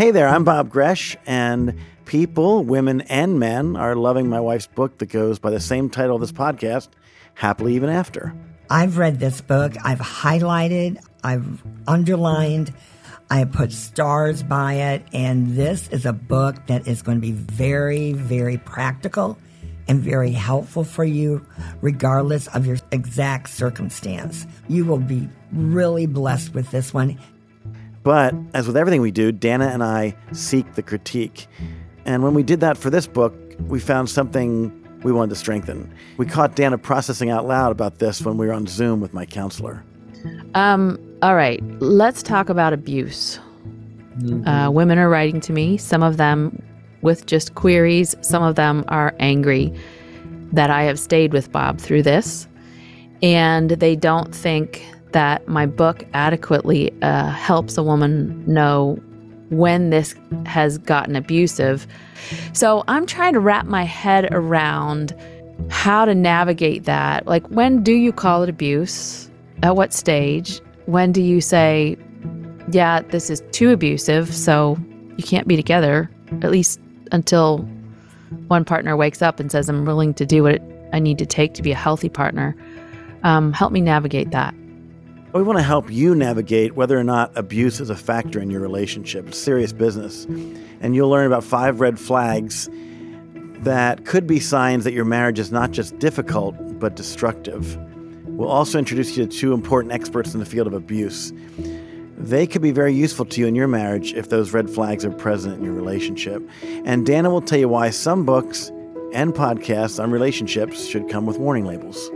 Hey there, I'm Bob Gresh, and people, women and men, are loving my wife's book that goes by the same title of this podcast, Happily Even After. I've read this book, I've highlighted, I've underlined, I have put stars by it, and this is a book that is going to be very, very practical and very helpful for you, regardless of your exact circumstance. You will be really blessed with this one. But as with everything we do, Dannah and I seek the critique. And when we did that for this book, we found something we wanted to strengthen. We caught Dannah processing out loud about this when we were on Zoom with my counselor. Um, all right, let's talk about abuse. Mm-hmm. Uh, women are writing to me, some of them with just queries, some of them are angry that I have stayed with Bob through this. And they don't think that my book adequately uh, helps a woman know when this has gotten abusive. So I'm trying to wrap my head around how to navigate that. Like, when do you call it abuse? At what stage? When do you say, yeah, this is too abusive, so you can't be together, at least until one partner wakes up and says, I'm willing to do what I need to take to be a healthy partner? Um, help me navigate that. We want to help you navigate whether or not abuse is a factor in your relationship. It's serious business. And you'll learn about five red flags that could be signs that your marriage is not just difficult, but destructive. We'll also introduce you to two important experts in the field of abuse. They could be very useful to you in your marriage if those red flags are present in your relationship. And Dannah will tell you why some books and podcasts on relationships should come with warning labels.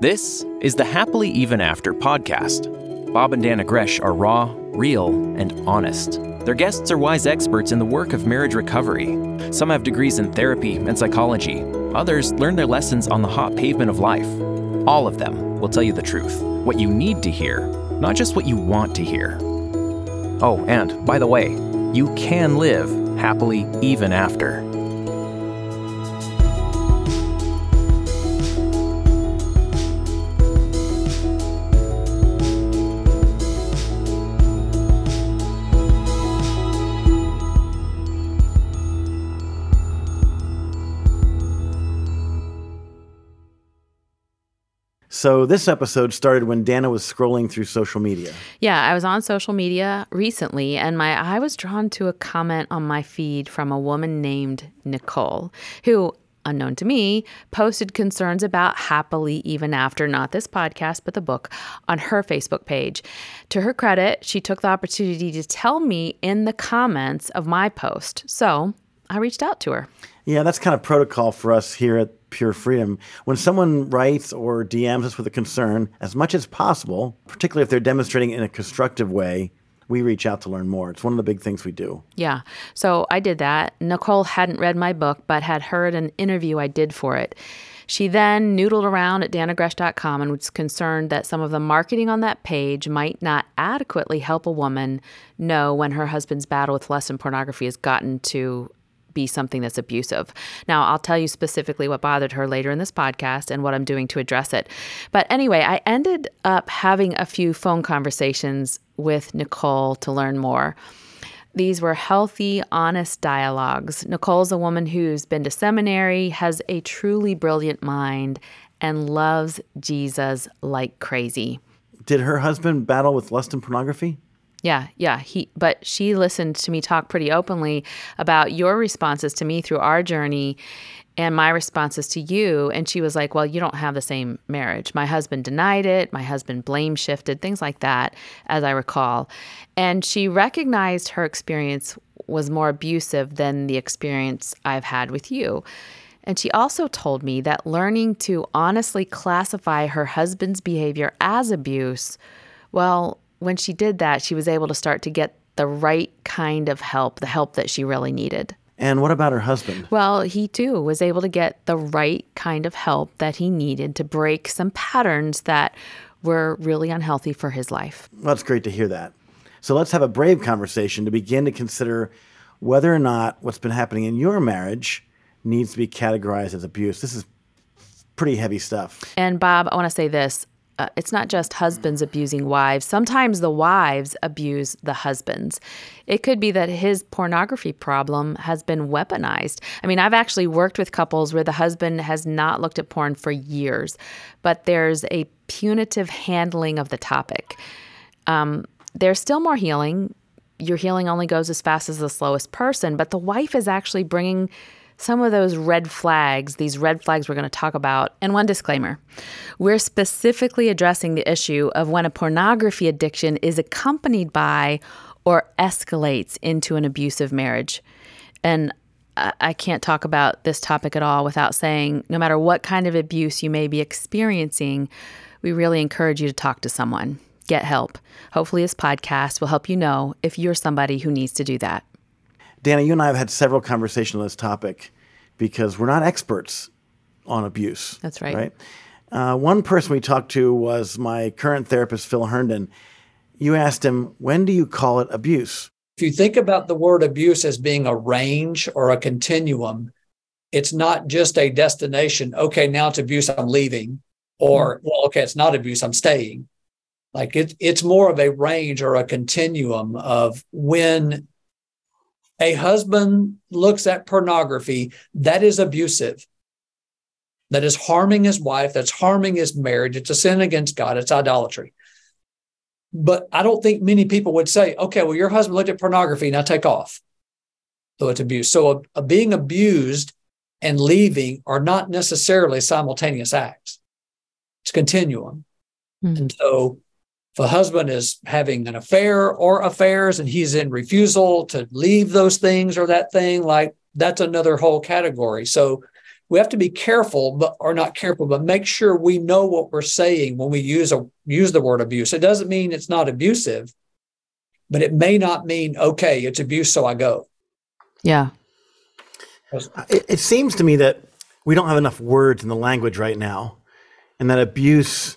This is the Happily Even After podcast. Bob and Dannah Gresh are raw, real, and honest. Their guests are wise experts in the work of marriage recovery. Some have degrees in therapy and psychology, others learn their lessons on the hot pavement of life. All of them will tell you the truth, what you need to hear, not just what you want to hear. Oh, and by the way, you can live happily even after. So this episode started when Dannah was scrolling through social media. Yeah, I was on social media recently and my eye was drawn to a comment on my feed from a woman named Nicole who unknown to me, posted concerns about happily even after not this podcast, but the book on her Facebook page. To her credit, she took the opportunity to tell me in the comments of my post. So I reached out to her. Yeah, that's kind of protocol for us here at Pure Freedom. When someone writes or DMs us with a concern, as much as possible, particularly if they're demonstrating in a constructive way, we reach out to learn more. It's one of the big things we do. Yeah. So I did that. Nicole hadn't read my book, but had heard an interview I did for it. She then noodled around at dannahgresh.com and was concerned that some of the marketing on that page might not adequately help a woman know when her husband's battle with lust and pornography has gotten to be something that's abusive. Now, I'll tell you specifically what bothered her later in this podcast and what I'm doing to address it. But anyway, I ended up having a few phone conversations with Nicole to learn more. These were healthy, honest dialogues. Nicole's a woman who's been to seminary, has a truly brilliant mind, and loves Jesus like crazy. Did her husband battle with lust and pornography? Yeah, yeah. He but she listened to me talk pretty openly about your responses to me through our journey and my responses to you and she was like, "Well, you don't have the same marriage. My husband denied it, my husband blame shifted, things like that, as I recall." And she recognized her experience was more abusive than the experience I've had with you. And she also told me that learning to honestly classify her husband's behavior as abuse, well, when she did that, she was able to start to get the right kind of help, the help that she really needed. And what about her husband? Well, he too was able to get the right kind of help that he needed to break some patterns that were really unhealthy for his life. Well, that's great to hear that. So let's have a brave conversation to begin to consider whether or not what's been happening in your marriage needs to be categorized as abuse. This is pretty heavy stuff. And Bob, I want to say this uh, it's not just husbands abusing wives. Sometimes the wives abuse the husbands. It could be that his pornography problem has been weaponized. I mean, I've actually worked with couples where the husband has not looked at porn for years, but there's a punitive handling of the topic. Um, there's still more healing. Your healing only goes as fast as the slowest person, but the wife is actually bringing some of those red flags, these red flags we're going to talk about. And one disclaimer we're specifically addressing the issue of when a pornography addiction is accompanied by or escalates into an abusive marriage. And I can't talk about this topic at all without saying no matter what kind of abuse you may be experiencing, we really encourage you to talk to someone. Get help. Hopefully, this podcast will help you know if you're somebody who needs to do that. Dannah, you and I have had several conversations on this topic because we're not experts on abuse. That's right. Right. Uh, one person we talked to was my current therapist, Phil Herndon. You asked him, when do you call it abuse? If you think about the word abuse as being a range or a continuum, it's not just a destination. Okay, now it's abuse, I'm leaving. Or, well, okay, it's not abuse, I'm staying. Like it, it's more of a range or a continuum of when a husband looks at pornography, that is abusive. That is harming his wife, that's harming his marriage. It's a sin against God, it's idolatry. But I don't think many people would say, okay, well, your husband looked at pornography, now take off. So it's abuse. So a, a being abused and leaving are not necessarily simultaneous acts. It's continuum. Mm-hmm. And so if a husband is having an affair or affairs and he's in refusal to leave those things or that thing, like that's another whole category. So we have to be careful, but or not careful, but make sure we know what we're saying when we use a use the word abuse. It doesn't mean it's not abusive, but it may not mean okay, it's abuse, so I go. Yeah. It, it seems to me that we don't have enough words in the language right now, and that abuse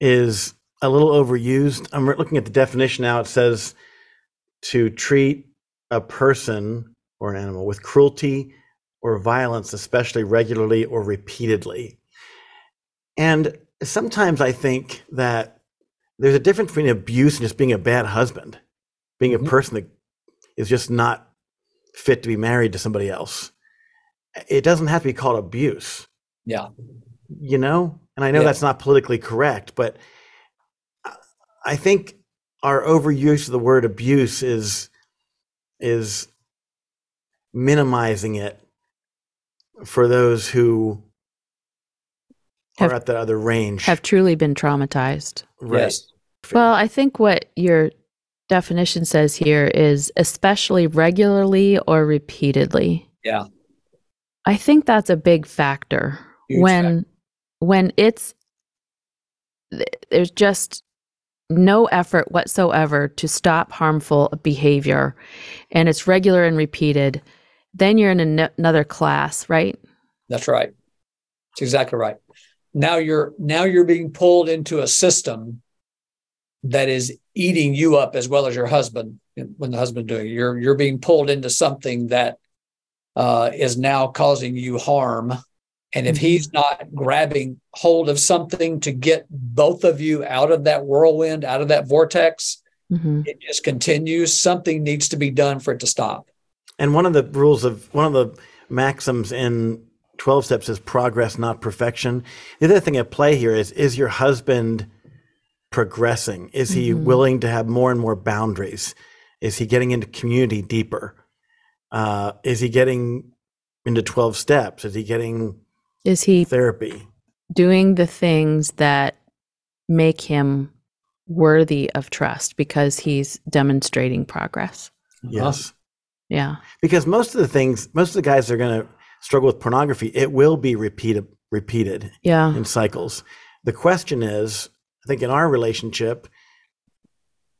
is a little overused. I'm looking at the definition now. It says to treat a person or an animal with cruelty or violence, especially regularly or repeatedly. And sometimes I think that there's a difference between abuse and just being a bad husband, being a mm-hmm. person that is just not fit to be married to somebody else. It doesn't have to be called abuse. Yeah. You know? And I know yeah. that's not politically correct, but I think our overuse of the word abuse is is minimizing it for those who have, are at the other range have truly been traumatized. Right. Yes. Well, I think what your definition says here is especially regularly or repeatedly. Yeah. I think that's a big factor Huge when factor. when it's there's just no effort whatsoever to stop harmful behavior and it's regular and repeated, then you're in an- another class, right? That's right. That's exactly right. Now you're now you're being pulled into a system that is eating you up as well as your husband when the husband doing it. You're you're being pulled into something that uh, is now causing you harm and if he's mm-hmm. not grabbing hold of something to get both of you out of that whirlwind, out of that vortex, mm-hmm. it just continues. Something needs to be done for it to stop. And one of the rules of one of the maxims in 12 steps is progress, not perfection. The other thing at play here is is your husband progressing? Is he mm-hmm. willing to have more and more boundaries? Is he getting into community deeper? Uh, is he getting into 12 steps? Is he getting is he therapy doing the things that make him worthy of trust because he's demonstrating progress? Yes. Yeah. Because most of the things, most of the guys are going to struggle with pornography, it will be repeated repeated yeah. in cycles. The question is, I think in our relationship,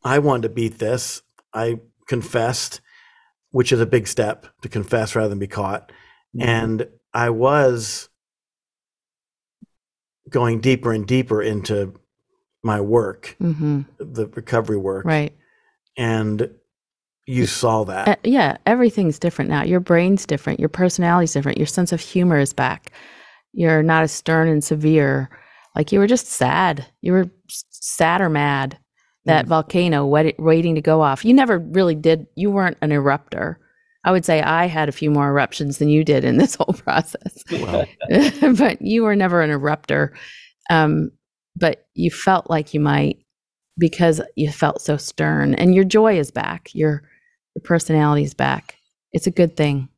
I wanted to beat this. I confessed, which is a big step to confess rather than be caught. Mm-hmm. And I was going deeper and deeper into my work, mm-hmm. the recovery work. Right. And you saw that. Uh, yeah, everything's different now. Your brain's different, your personality's different, your sense of humor is back. You're not as stern and severe. Like you were just sad. You were sad or mad. That mm. volcano wet, waiting to go off. You never really did. You weren't an erupter. I would say I had a few more eruptions than you did in this whole process. Wow. but you were never an erupter. Um, but you felt like you might because you felt so stern and your joy is back. Your your personality is back. It's a good thing.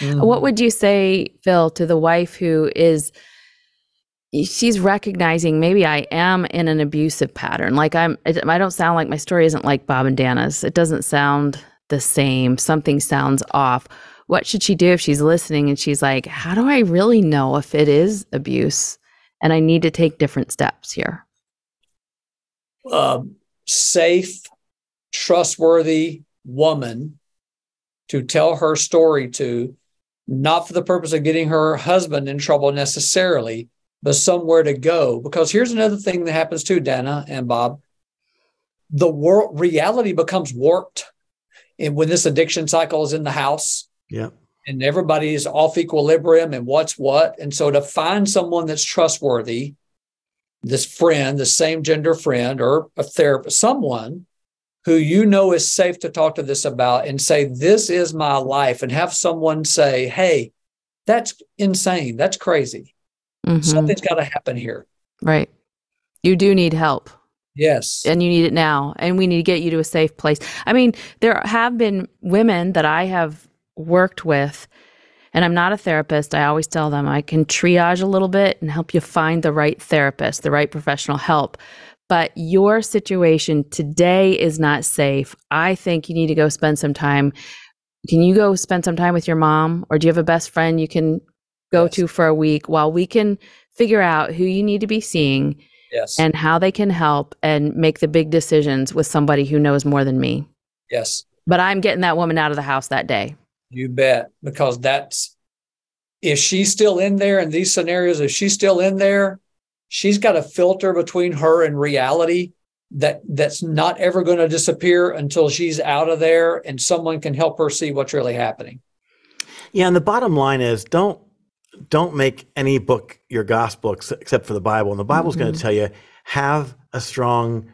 Mm. What would you say, Phil, to the wife who is she's recognizing maybe I am in an abusive pattern. Like I'm I don't sound like my story isn't like Bob and Dannah's. It doesn't sound the same. Something sounds off. What should she do if she's listening and she's like, "How do I really know if it is abuse?" And I need to take different steps here. Um, safe, trustworthy woman to tell her story to, not for the purpose of getting her husband in trouble necessarily, but somewhere to go. Because here's another thing that happens too, Dannah and Bob. The world reality becomes warped and when this addiction cycle is in the house. Yeah. And everybody's off equilibrium and what's what. And so to find someone that's trustworthy, this friend, the same gender friend or a therapist, someone who you know is safe to talk to this about and say, This is my life, and have someone say, Hey, that's insane. That's crazy. Mm-hmm. Something's got to happen here. Right. You do need help. Yes. And you need it now. And we need to get you to a safe place. I mean, there have been women that I have worked with, and I'm not a therapist. I always tell them I can triage a little bit and help you find the right therapist, the right professional help but your situation today is not safe. I think you need to go spend some time. Can you go spend some time with your mom, or do you have a best friend you can go yes. to for a week while we can figure out who you need to be seeing yes. and how they can help and make the big decisions with somebody who knows more than me? Yes. But I'm getting that woman out of the house that day. You bet. Because that's, if she's still in there in these scenarios, if she's still in there, she's got a filter between her and reality that that's not ever going to disappear until she's out of there and someone can help her see what's really happening. Yeah, and the bottom line is don't don't make any book your gospel except for the Bible. And the Bible's mm-hmm. going to tell you have a strong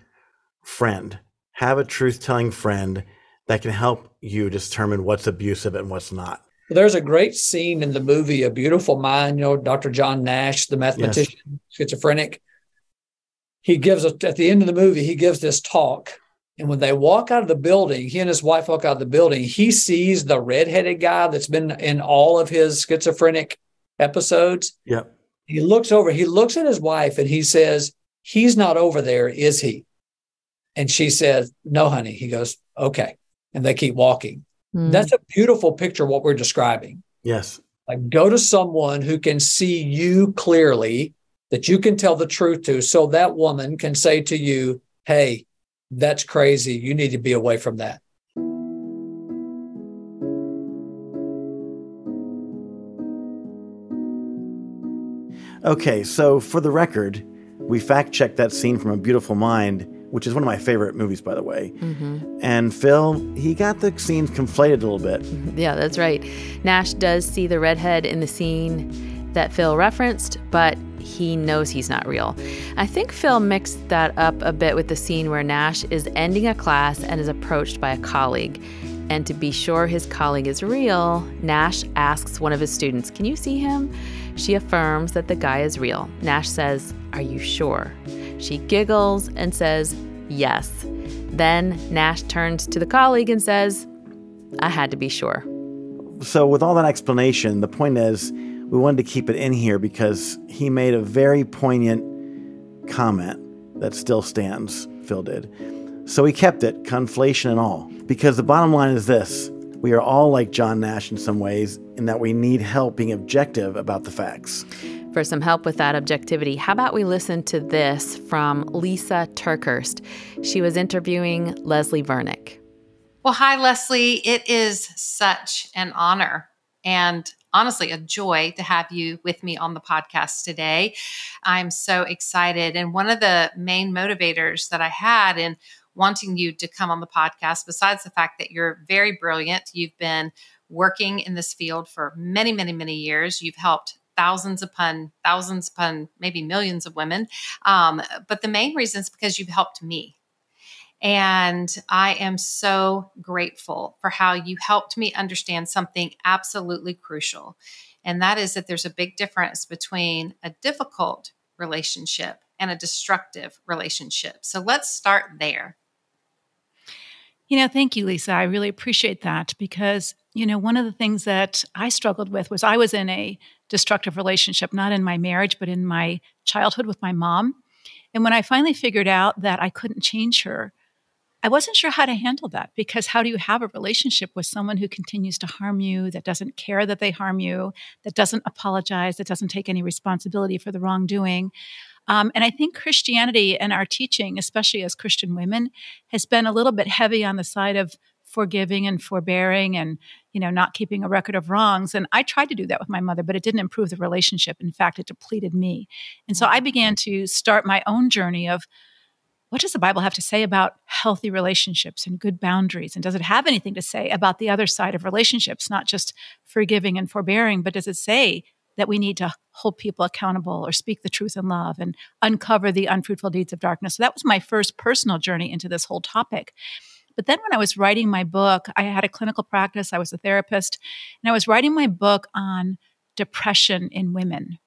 friend, have a truth telling friend that can help you determine what's abusive and what's not. There's a great scene in the movie A Beautiful Mind, you know, Dr. John Nash, the mathematician, yes. schizophrenic. He gives a, at the end of the movie, he gives this talk. And when they walk out of the building, he and his wife walk out of the building, he sees the redheaded guy that's been in all of his schizophrenic episodes. Yep. He looks over, he looks at his wife and he says, He's not over there, is he? And she says, No, honey. He goes, Okay. And they keep walking. Mm. That's a beautiful picture what we're describing. Yes. Like go to someone who can see you clearly, that you can tell the truth to, so that woman can say to you, Hey, that's crazy. You need to be away from that. Okay, so for the record, we fact checked that scene from A Beautiful Mind which is one of my favorite movies, by the way. Mm-hmm. And Phil, he got the scenes conflated a little bit. Yeah, that's right. Nash does see the redhead in the scene that Phil referenced, but he knows he's not real. I think Phil mixed that up a bit with the scene where Nash is ending a class and is approached by a colleague. And to be sure his colleague is real, Nash asks one of his students, Can you see him? She affirms that the guy is real. Nash says, Are you sure? She giggles and says, Yes. Then Nash turns to the colleague and says, I had to be sure. So, with all that explanation, the point is we wanted to keep it in here because he made a very poignant comment that still stands, Phil did. So we kept it, conflation and all. Because the bottom line is this we are all like John Nash in some ways, in that we need help being objective about the facts for some help with that objectivity, how about we listen to this from Lysa TerKeurst? She was interviewing Leslie Vernick. Well, hi, Leslie. It is such an honor and honestly a joy to have you with me on the podcast today. I'm so excited. And one of the main motivators that I had in wanting you to come on the podcast, besides the fact that you're very brilliant, you've been working in this field for many, many, many years, you've helped thousands upon thousands upon maybe millions of women. Um, but the main reason is because you've helped me. And I am so grateful for how you helped me understand something absolutely crucial. And that is that there's a big difference between a difficult relationship and a destructive relationship. So let's start there. You know, thank you, Lysa. I really appreciate that because, you know, one of the things that I struggled with was I was in a destructive relationship, not in my marriage, but in my childhood with my mom. And when I finally figured out that I couldn't change her, I wasn't sure how to handle that because how do you have a relationship with someone who continues to harm you, that doesn't care that they harm you, that doesn't apologize, that doesn't take any responsibility for the wrongdoing? Um, and I think Christianity and our teaching, especially as Christian women, has been a little bit heavy on the side of forgiving and forbearing and you know not keeping a record of wrongs. And i tried to do that with my mother but it didn't improve the relationship. In fact it depleted me. And so i began to start my own journey of what does the bible have to say about healthy relationships and good boundaries? And does it have anything to say about the other side of relationships? Not just forgiving and forbearing but does it say that we need to hold people accountable or speak the truth in love and uncover the unfruitful deeds of darkness. So that was my first personal journey into this whole topic. But then when I was writing my book, I had a clinical practice, I was a therapist, and I was writing my book on depression in women.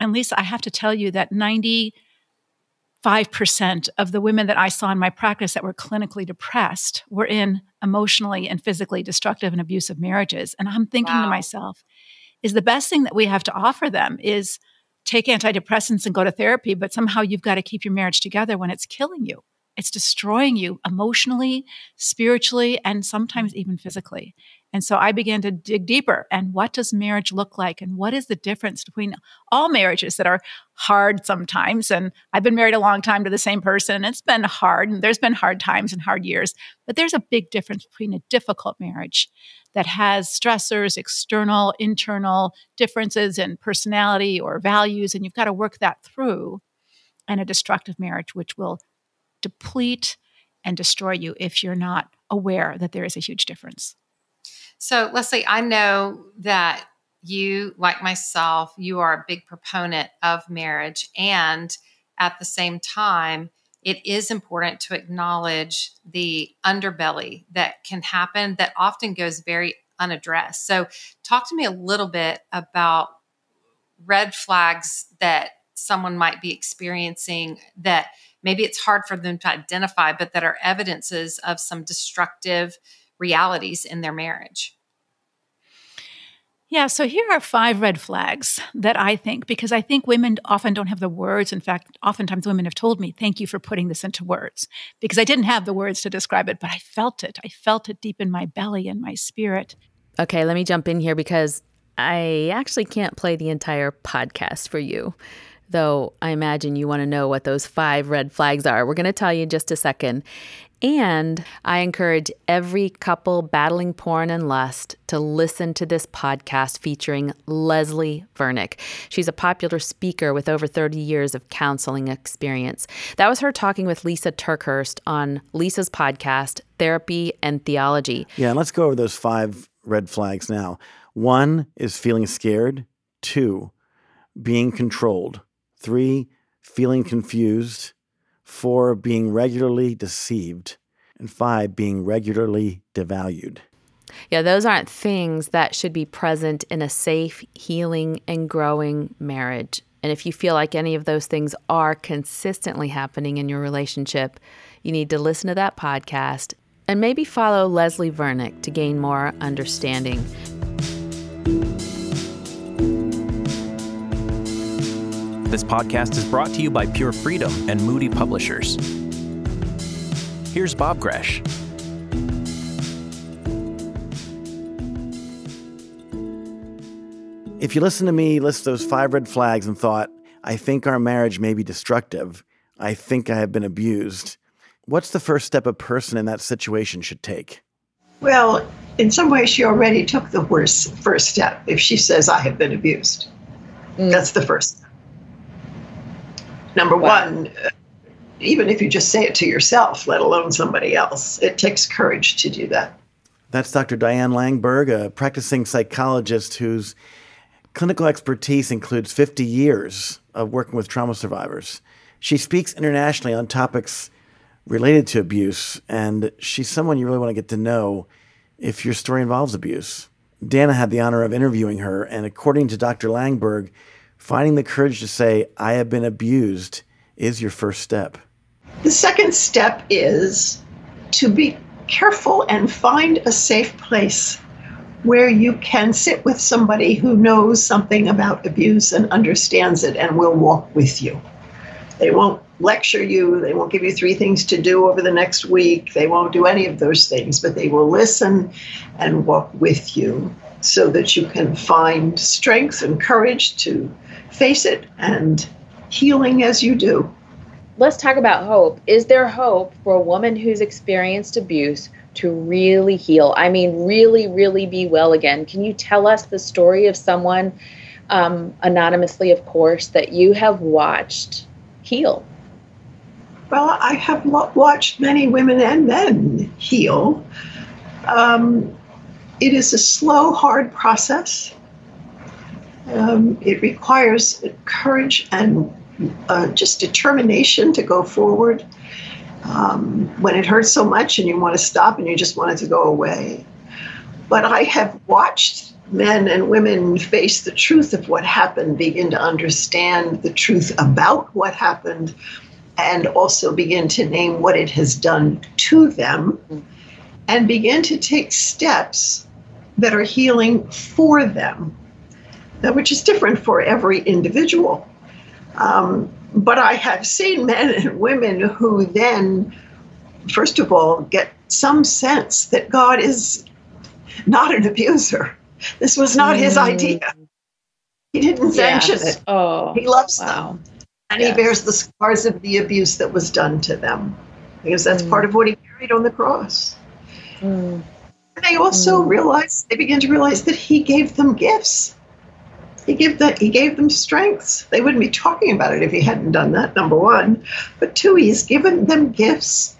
And Lysa, I have to tell you that 95% of the women that I saw in my practice that were clinically depressed were in emotionally and physically destructive and abusive marriages. And I'm thinking wow. to myself, is the best thing that we have to offer them is take antidepressants and go to therapy, but somehow you've got to keep your marriage together when it's killing you. It's destroying you emotionally, spiritually, and sometimes even physically. And so I began to dig deeper. And what does marriage look like? And what is the difference between all marriages that are hard sometimes? And I've been married a long time to the same person. And it's been hard, and there's been hard times and hard years. But there's a big difference between a difficult marriage that has stressors, external, internal differences in personality or values. And you've got to work that through, and a destructive marriage, which will deplete and destroy you if you're not aware that there is a huge difference. So, Leslie, I know that you, like myself, you are a big proponent of marriage. And at the same time, it is important to acknowledge the underbelly that can happen that often goes very unaddressed. So, talk to me a little bit about red flags that someone might be experiencing that maybe it's hard for them to identify, but that are evidences of some destructive realities in their marriage? Yeah, so here are five red flags that I think, because I think women often don't have the words. In fact, oftentimes women have told me, thank you for putting this into words, because I didn't have the words to describe it, but I felt it. I felt it deep in my belly and my spirit. Okay, let me jump in here because I actually can't play the entire podcast for you though I imagine you want to know what those five red flags are. We're going to tell you in just a second. And I encourage every couple battling porn and lust to listen to this podcast featuring Leslie Vernick. She's a popular speaker with over 30 years of counseling experience. That was her talking with Lysa TerKeurst on Lysa's podcast, Therapy and Theology. Yeah, let's go over those five red flags now. One is feeling scared, two, being controlled, three, feeling confused, four, being regularly deceived, and five, being regularly devalued. Yeah, those aren't things that should be present in a safe, healing, and growing marriage. And if you feel like any of those things are consistently happening in your relationship, you need to listen to that podcast and maybe follow Leslie Vernick to gain more understanding. This podcast is brought to you by Pure Freedom and Moody Publishers. Here's Bob Gresh. If you listen to me list those five red flags and thought, I think our marriage may be destructive, I think I have been abused, what's the first step a person in that situation should take? Well, in some ways, she already took the worst first step if she says, I have been abused. Mm. That's the first Number wow. one, uh, even if you just say it to yourself, let alone somebody else, it takes courage to do that. That's Dr. Diane Langberg, a practicing psychologist whose clinical expertise includes 50 years of working with trauma survivors. She speaks internationally on topics related to abuse, and she's someone you really want to get to know if your story involves abuse. Dannah had the honor of interviewing her, and according to Dr. Langberg, finding the courage to say, I have been abused, is your first step. The second step is to be careful and find a safe place where you can sit with somebody who knows something about abuse and understands it and will walk with you. They won't lecture you, they won't give you three things to do over the next week, they won't do any of those things, but they will listen and walk with you so that you can find strength and courage to face it and healing as you do. Let's talk about hope. Is there hope for a woman who's experienced abuse to really heal? I mean, really, really be well again. Can you tell us the story of someone, um, anonymously, of course, that you have watched heal? Well, I have watched many women and men heal. Um, it is a slow, hard process. Um, it requires courage and uh, just determination to go forward. Um, when it hurts so much and you want to stop and you just want it to go away. But I have watched men and women face the truth of what happened, begin to understand the truth about what happened, and also begin to name what it has done to them, and begin to take steps that are healing for them, which is different for every individual. Um, but I have seen men and women who then, first of all, get some sense that God is not an abuser. This was not mm. his idea. He didn't sanction yes. it. Oh, he loves wow. them. And yes. he bears the scars of the abuse that was done to them because that's mm. part of what he carried on the cross. Mm. They also mm. realize, they begin to realize that he gave them gifts. He gave, the, he gave them strengths. They wouldn't be talking about it if he hadn't done that, number one. But two, he's given them gifts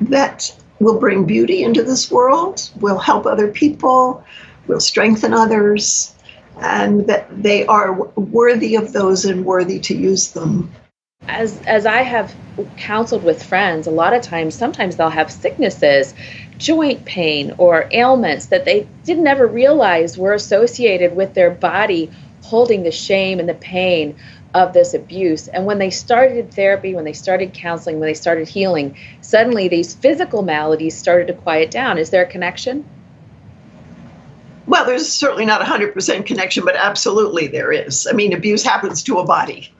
that will bring beauty into this world, will help other people, will strengthen others, and that they are worthy of those and worthy to use them. As as I have counseled with friends, a lot of times sometimes they'll have sicknesses, joint pain or ailments that they didn't ever realize were associated with their body holding the shame and the pain of this abuse. And when they started therapy, when they started counseling, when they started healing, suddenly these physical maladies started to quiet down. Is there a connection? Well, there's certainly not a 100% connection, but absolutely there is. I mean, abuse happens to a body.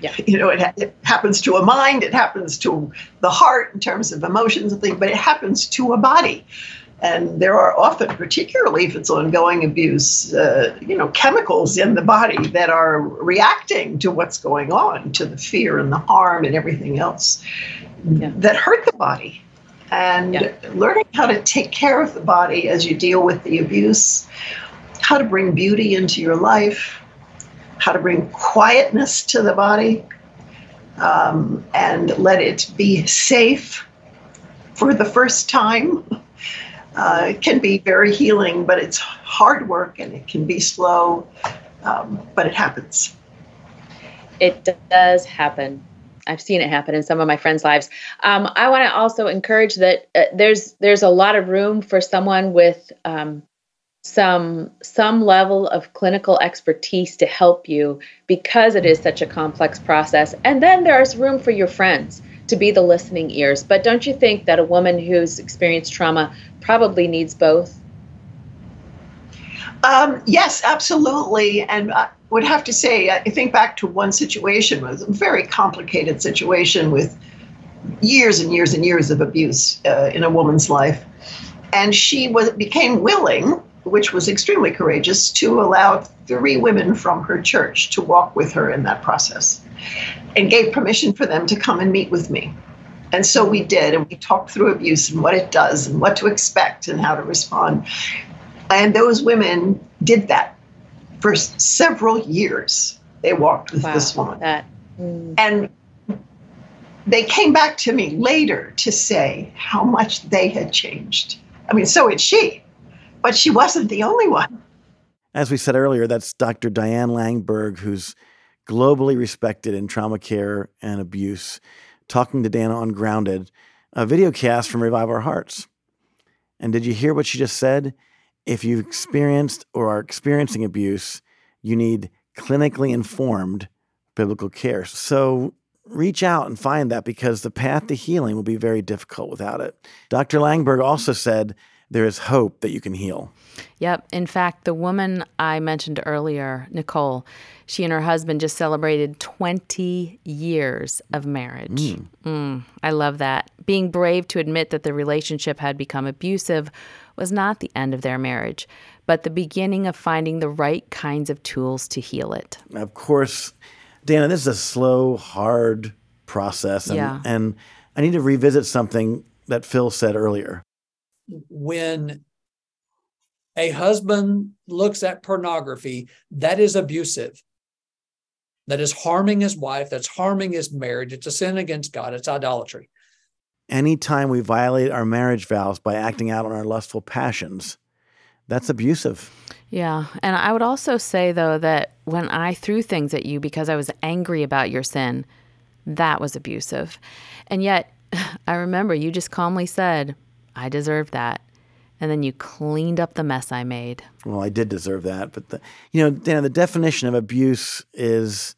Yeah. You know, it, ha- it happens to a mind, it happens to the heart in terms of emotions and things, but it happens to a body. And there are often, particularly if it's ongoing abuse, uh, you know, chemicals in the body that are reacting to what's going on, to the fear and the harm and everything else yeah. that hurt the body and yeah. learning how to take care of the body as you deal with the abuse, how to bring beauty into your life, how to bring quietness to the body, um, and let it be safe for the first time. Uh, it can be very healing, but it's hard work and it can be slow, um, but it happens. It does happen. I've seen it happen in some of my friends' lives. Um, I want to also encourage that uh, there's there's a lot of room for someone with um, some some level of clinical expertise to help you because it is such a complex process. And then there's room for your friends to be the listening ears. But don't you think that a woman who's experienced trauma probably needs both? Um, yes, absolutely. And uh, would have to say, I think back to one situation, it was a very complicated situation with years and years and years of abuse uh, in a woman's life. And she was became willing, which was extremely courageous, to allow three women from her church to walk with her in that process and gave permission for them to come and meet with me. And so we did, and we talked through abuse and what it does and what to expect and how to respond. And those women did that for several years. They walked with wow, this woman. That, mm. And they came back to me later to say how much they had changed. I mean, so had she, but she wasn't the only one. As we said earlier, that's Dr. Diane Langberg, who's globally respected in trauma care and abuse, talking to Dannah on Grounded, a video cast from Revive Our Hearts. And did you hear what she just said? If you've experienced or are experiencing abuse, you need clinically informed biblical care. So reach out and find that because the path to healing will be very difficult without it. Dr. Langberg also said there is hope that you can heal. Yep. In fact, the woman I mentioned earlier, Nicole, she and her husband just celebrated 20 years of marriage. Mm. Mm, I love that. Being brave to admit that the relationship had become abusive was not the end of their marriage, but the beginning of finding the right kinds of tools to heal it. Of course, Dannah, this is a slow, hard process. And, yeah. and I need to revisit something that Phil said earlier. When a husband looks at pornography, that is abusive. That is harming his wife, that's harming his marriage. It's a sin against God, it's idolatry. Anytime we violate our marriage vows by acting out on our lustful passions, that's abusive. Yeah. And I would also say, though, that when I threw things at you because I was angry about your sin, that was abusive. And yet, I remember you just calmly said, I deserve that. And then you cleaned up the mess I made. Well, I did deserve that. But, the, you know, Dan, the definition of abuse is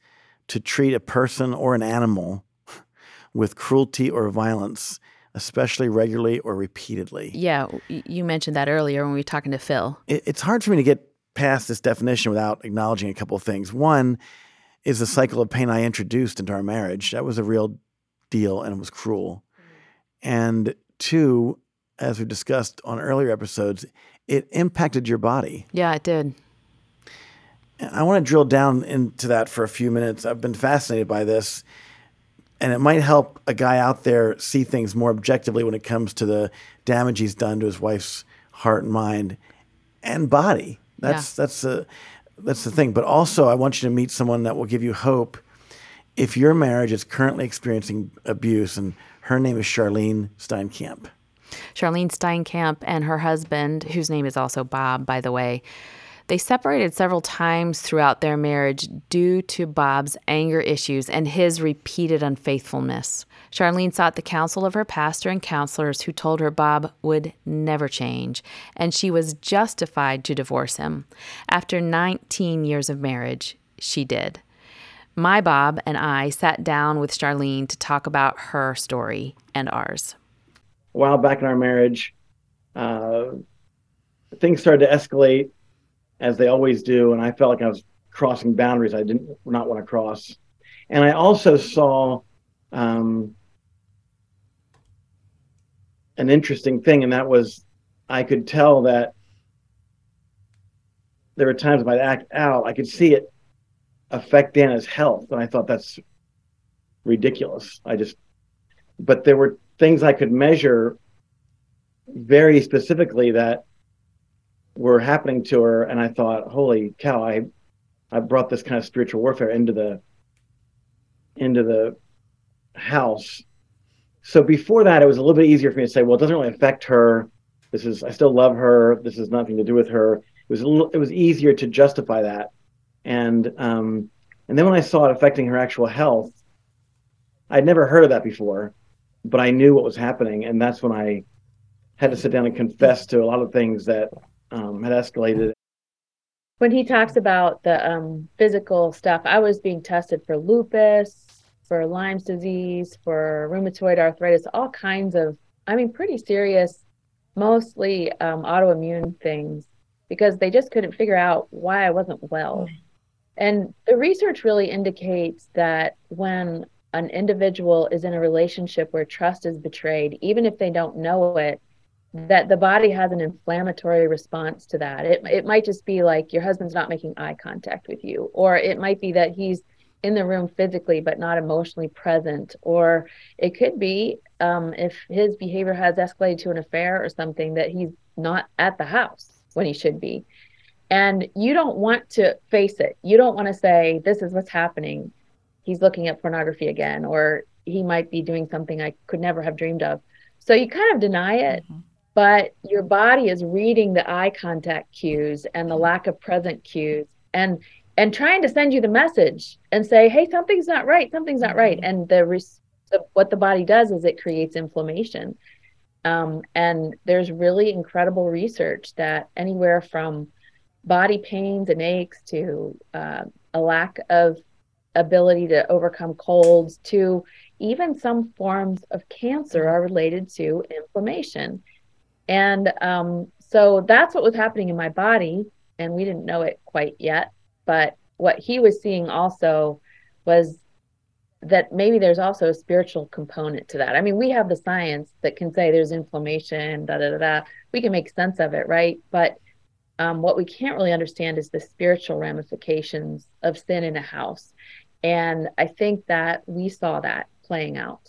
to treat a person or an animal with cruelty or violence especially regularly or repeatedly. Yeah, you mentioned that earlier when we were talking to Phil. It's hard for me to get past this definition without acknowledging a couple of things. One is the cycle of pain I introduced into our marriage. That was a real deal and it was cruel. And two, as we've discussed on earlier episodes, it impacted your body. Yeah, it did. I want to drill down into that for a few minutes. I've been fascinated by this and it might help a guy out there see things more objectively when it comes to the damage he's done to his wife's heart and mind and body. That's yeah. that's the that's the thing. But also, I want you to meet someone that will give you hope if your marriage is currently experiencing abuse. And her name is Charlynn Steinkamp. Charlynn Steinkamp and her husband, whose name is also Bob, by the way, they separated several times throughout their marriage due to Bob's anger issues and his repeated unfaithfulness. Charlynn sought the counsel of her pastor and counselors who told her Bob would never change, and she was justified to divorce him. After 19 years of marriage, she did. My Bob and I sat down with Charlynn to talk about her story and ours. A while back in our marriage, uh, things started to escalate as they always do, and I felt like I was crossing boundaries I didn't not want to cross. And I also saw um, an interesting thing, and that was I could tell that there were times if I'd act out, I could see it affect Dannah's health, and I thought that's ridiculous. I just, but there were things I could measure very specifically that were happening to her, and I thought, "Holy cow! I I brought this kind of spiritual warfare into the into the house." So before that, it was a little bit easier for me to say, "Well, it doesn't really affect her. This is I still love her. This has nothing to do with her." It was little, it was easier to justify that, and um, and then when I saw it affecting her actual health, I'd never heard of that before, but I knew what was happening, and that's when I had to sit down and confess to a lot of things that um, had escalated. When he talks about the um, physical stuff, I was being tested for lupus, for Lyme's disease, for rheumatoid arthritis, all kinds of, I mean, pretty serious, mostly um, autoimmune things, because they just couldn't figure out why I wasn't well. Mm. And the research really indicates that when an individual is in a relationship where trust is betrayed, even if they don't know it, that the body has an inflammatory response to that. It it might just be like your husband's not making eye contact with you, or it might be that he's in the room physically but not emotionally present, or it could be um, if his behavior has escalated to an affair or something that he's not at the house when he should be. And you don't want to face it. You don't want to say, This is what's happening. He's looking at pornography again, or he might be doing something I could never have dreamed of. So you kind of deny it. Mm-hmm but your body is reading the eye contact cues and the lack of present cues and and trying to send you the message and say hey something's not right something's not right and the, res- the what the body does is it creates inflammation um, and there's really incredible research that anywhere from body pains and aches to uh, a lack of ability to overcome colds to even some forms of cancer are related to inflammation. And um, so that's what was happening in my body. And we didn't know it quite yet. But what he was seeing also was that maybe there's also a spiritual component to that. I mean, we have the science that can say there's inflammation, da da da da. We can make sense of it, right? But um, what we can't really understand is the spiritual ramifications of sin in a house. And I think that we saw that playing out.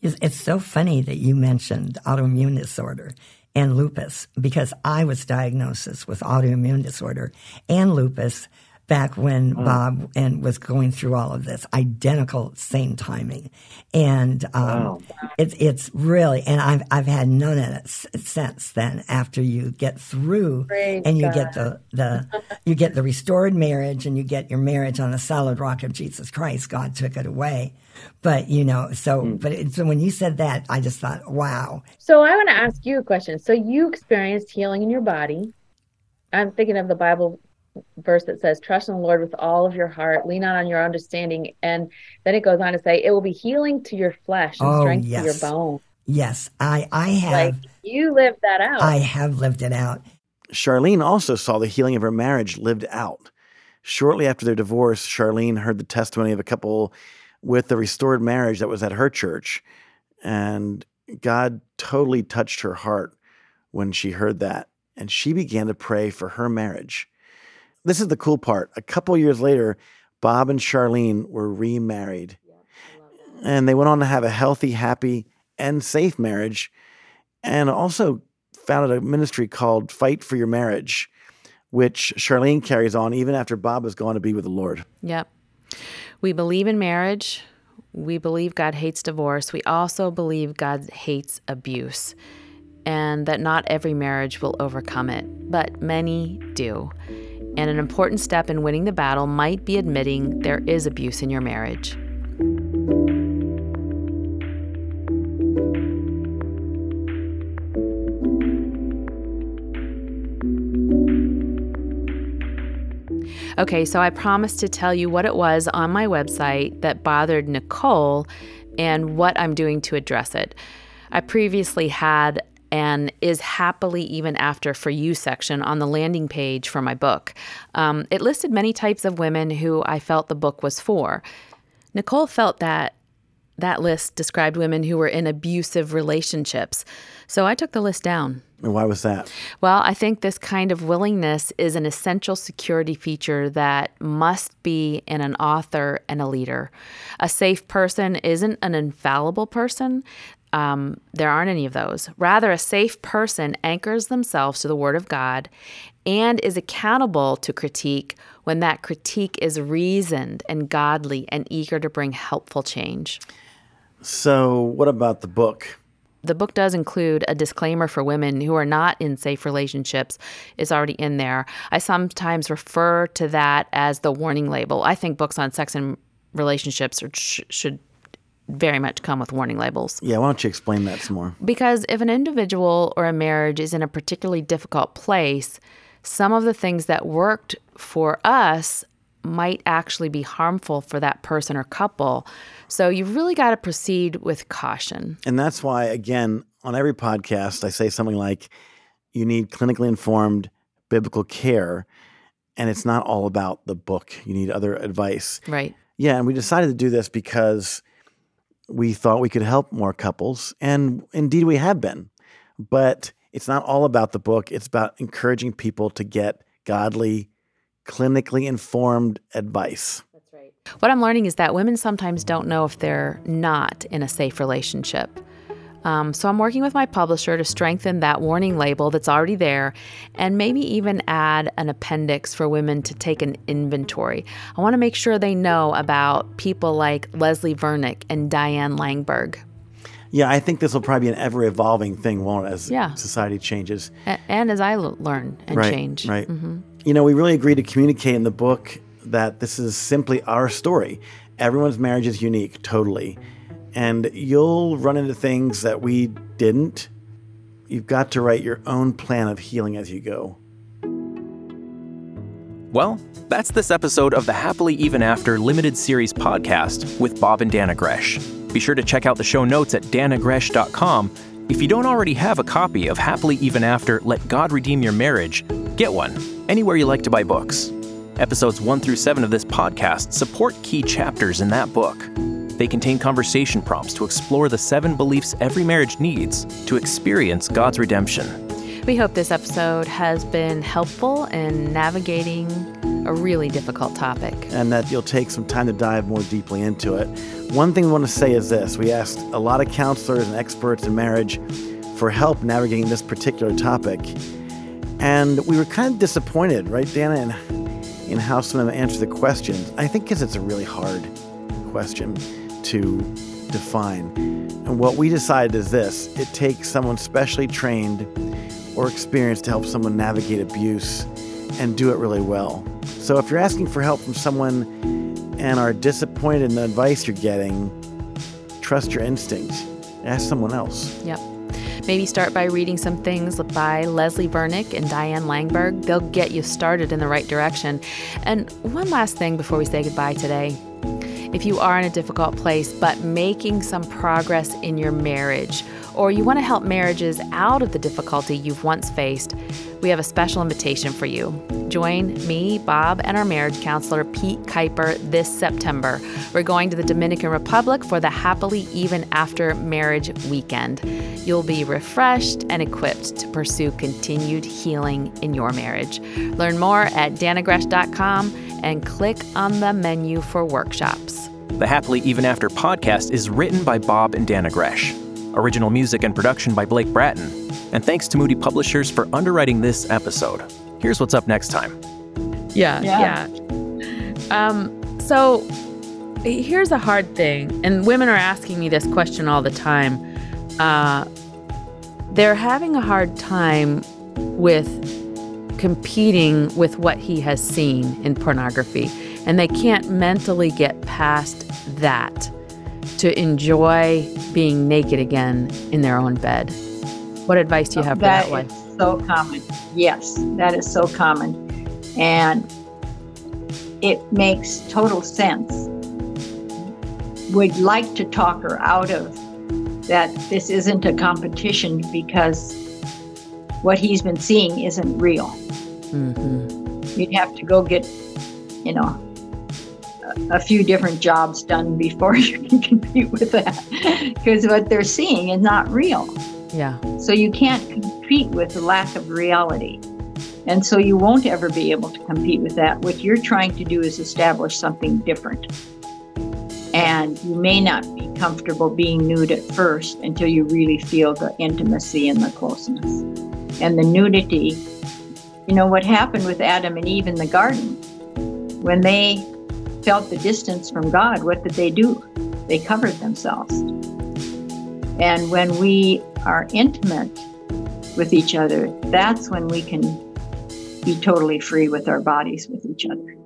It's so funny that you mentioned autoimmune disorder and lupus because I was diagnosed with autoimmune disorder and lupus back when mm. Bob and was going through all of this, identical, same timing, and um, wow. it's it's really, and I've I've had none of it since then. After you get through, Praise and you God. get the the you get the restored marriage, and you get your marriage on the solid rock of Jesus Christ. God took it away, but you know, so mm. but it, so when you said that, I just thought, wow. So I want to ask you a question. So you experienced healing in your body. I'm thinking of the Bible verse that says, Trust in the Lord with all of your heart, lean not on your understanding. And then it goes on to say, It will be healing to your flesh and oh, strength yes. to your bone. Yes, I, I have. Like you lived that out. I have lived it out. Charlynn also saw the healing of her marriage lived out. Shortly after their divorce, Charlynn heard the testimony of a couple with a restored marriage that was at her church. And God totally touched her heart when she heard that. And she began to pray for her marriage. This is the cool part. A couple years later, Bob and Charlynn were remarried. and they went on to have a healthy, happy, and safe marriage. And also founded a ministry called Fight for Your Marriage, which Charlynn carries on even after Bob has gone to be with the Lord. Yep. We believe in marriage. We believe God hates divorce. We also believe God hates abuse and that not every marriage will overcome it, but many do. And an important step in winning the battle might be admitting there is abuse in your marriage. Okay, so I promised to tell you what it was on my website that bothered Nicole and what I'm doing to address it. I previously had and is happily even after for you section on the landing page for my book. Um, it listed many types of women who I felt the book was for. Nicole felt that that list described women who were in abusive relationships. So I took the list down. And why was that? Well, I think this kind of willingness is an essential security feature that must be in an author and a leader. A safe person isn't an infallible person um, there aren't any of those. Rather, a safe person anchors themselves to the Word of God and is accountable to critique when that critique is reasoned and godly and eager to bring helpful change. So, what about the book? The book does include a disclaimer for women who are not in safe relationships is already in there. I sometimes refer to that as the warning label. I think books on sex and relationships should very much come with warning labels. Yeah, why don't you explain that some more? Because if an individual or a marriage is in a particularly difficult place, some of the things that worked for us might actually be harmful for that person or couple. So you've really got to proceed with caution. And that's why, again, on every podcast, I say something like, you need clinically informed biblical care. And it's not all about the book, you need other advice. Right. Yeah. And we decided to do this because we thought we could help more couples, and indeed we have been. But it's not all about the book, it's about encouraging people to get godly, clinically informed advice. That's right. What I'm learning is that women sometimes don't know if they're not in a safe relationship. Um, so I'm working with my publisher to strengthen that warning label that's already there and maybe even add an appendix for women to take an inventory. I want to make sure they know about people like Leslie Vernick and Diane Langberg. Yeah, I think this will probably be an ever evolving thing, won't it, as Yeah. society changes. A- and as I l- learn and right, change. Right. Mhm. You know, we really agree to communicate in the book that this is simply our story. Everyone's marriage is unique, totally. And you'll run into things that we didn't. You've got to write your own plan of healing as you go. Well, that's this episode of the Happily Even After limited series podcast with Bob and Dannah Gresh. Be sure to check out the show notes at dannahgresh.com. If you don't already have a copy of Happily Even After Let God Redeem Your Marriage, get one anywhere you like to buy books. Episodes 1 through 7 of this podcast support key chapters in that book. They contain conversation prompts to explore the seven beliefs every marriage needs to experience God's redemption. We hope this episode has been helpful in navigating a really difficult topic. and that you'll take some time to dive more deeply into it. One thing we want to say is this we asked a lot of counselors and experts in marriage for help navigating this particular topic. And we were kind of disappointed, right, Dannah, in, in how some of them answered the questions. I think because it's a really hard question to define. And what we decided is this it takes someone specially trained or experienced to help someone navigate abuse and do it really well. So if you're asking for help from someone and are disappointed in the advice you're getting, trust your instincts. Ask someone else. Yep. Maybe start by reading some things by Leslie Vernick and Diane Langberg. They'll get you started in the right direction. And one last thing before we say goodbye today. If you are in a difficult place but making some progress in your marriage, or you want to help marriages out of the difficulty you've once faced, we have a special invitation for you. Join me, Bob, and our marriage counselor, Pete Kuiper, this September. We're going to the Dominican Republic for the Happily Even After Marriage weekend. You'll be refreshed and equipped to pursue continued healing in your marriage. Learn more at dannahgresh.com and click on the menu for workshops. The Happily Even After podcast is written by Bob and Dannah Gresh. Original music and production by Blake Bratton. And thanks to Moody Publishers for underwriting this episode. Here's what's up next time. Yeah, Yeah. yeah. Um, so here's a hard thing, and women are asking me this question all the time. Uh, they're having a hard time with competing with what he has seen in pornography, and they can't mentally get past that to enjoy being naked again in their own bed. What advice do you have for that, That one? so common. Yes, that is so common. And it makes total sense. Would like to talk her out of that this isn't a competition because what he's been seeing isn't real. Hmm You'd have to go get, you know, a, a few different jobs done before you can compete with that because what they're seeing is not real. Yeah. So you can't compete with the lack of reality. And so you won't ever be able to compete with that. What you're trying to do is establish something different. And you may not be comfortable being nude at first until you really feel the intimacy and the closeness. And the nudity, you know, what happened with Adam and Eve in the garden, when they felt the distance from God, what did they do? They covered themselves. And when we are intimate with each other, that's when we can be totally free with our bodies with each other.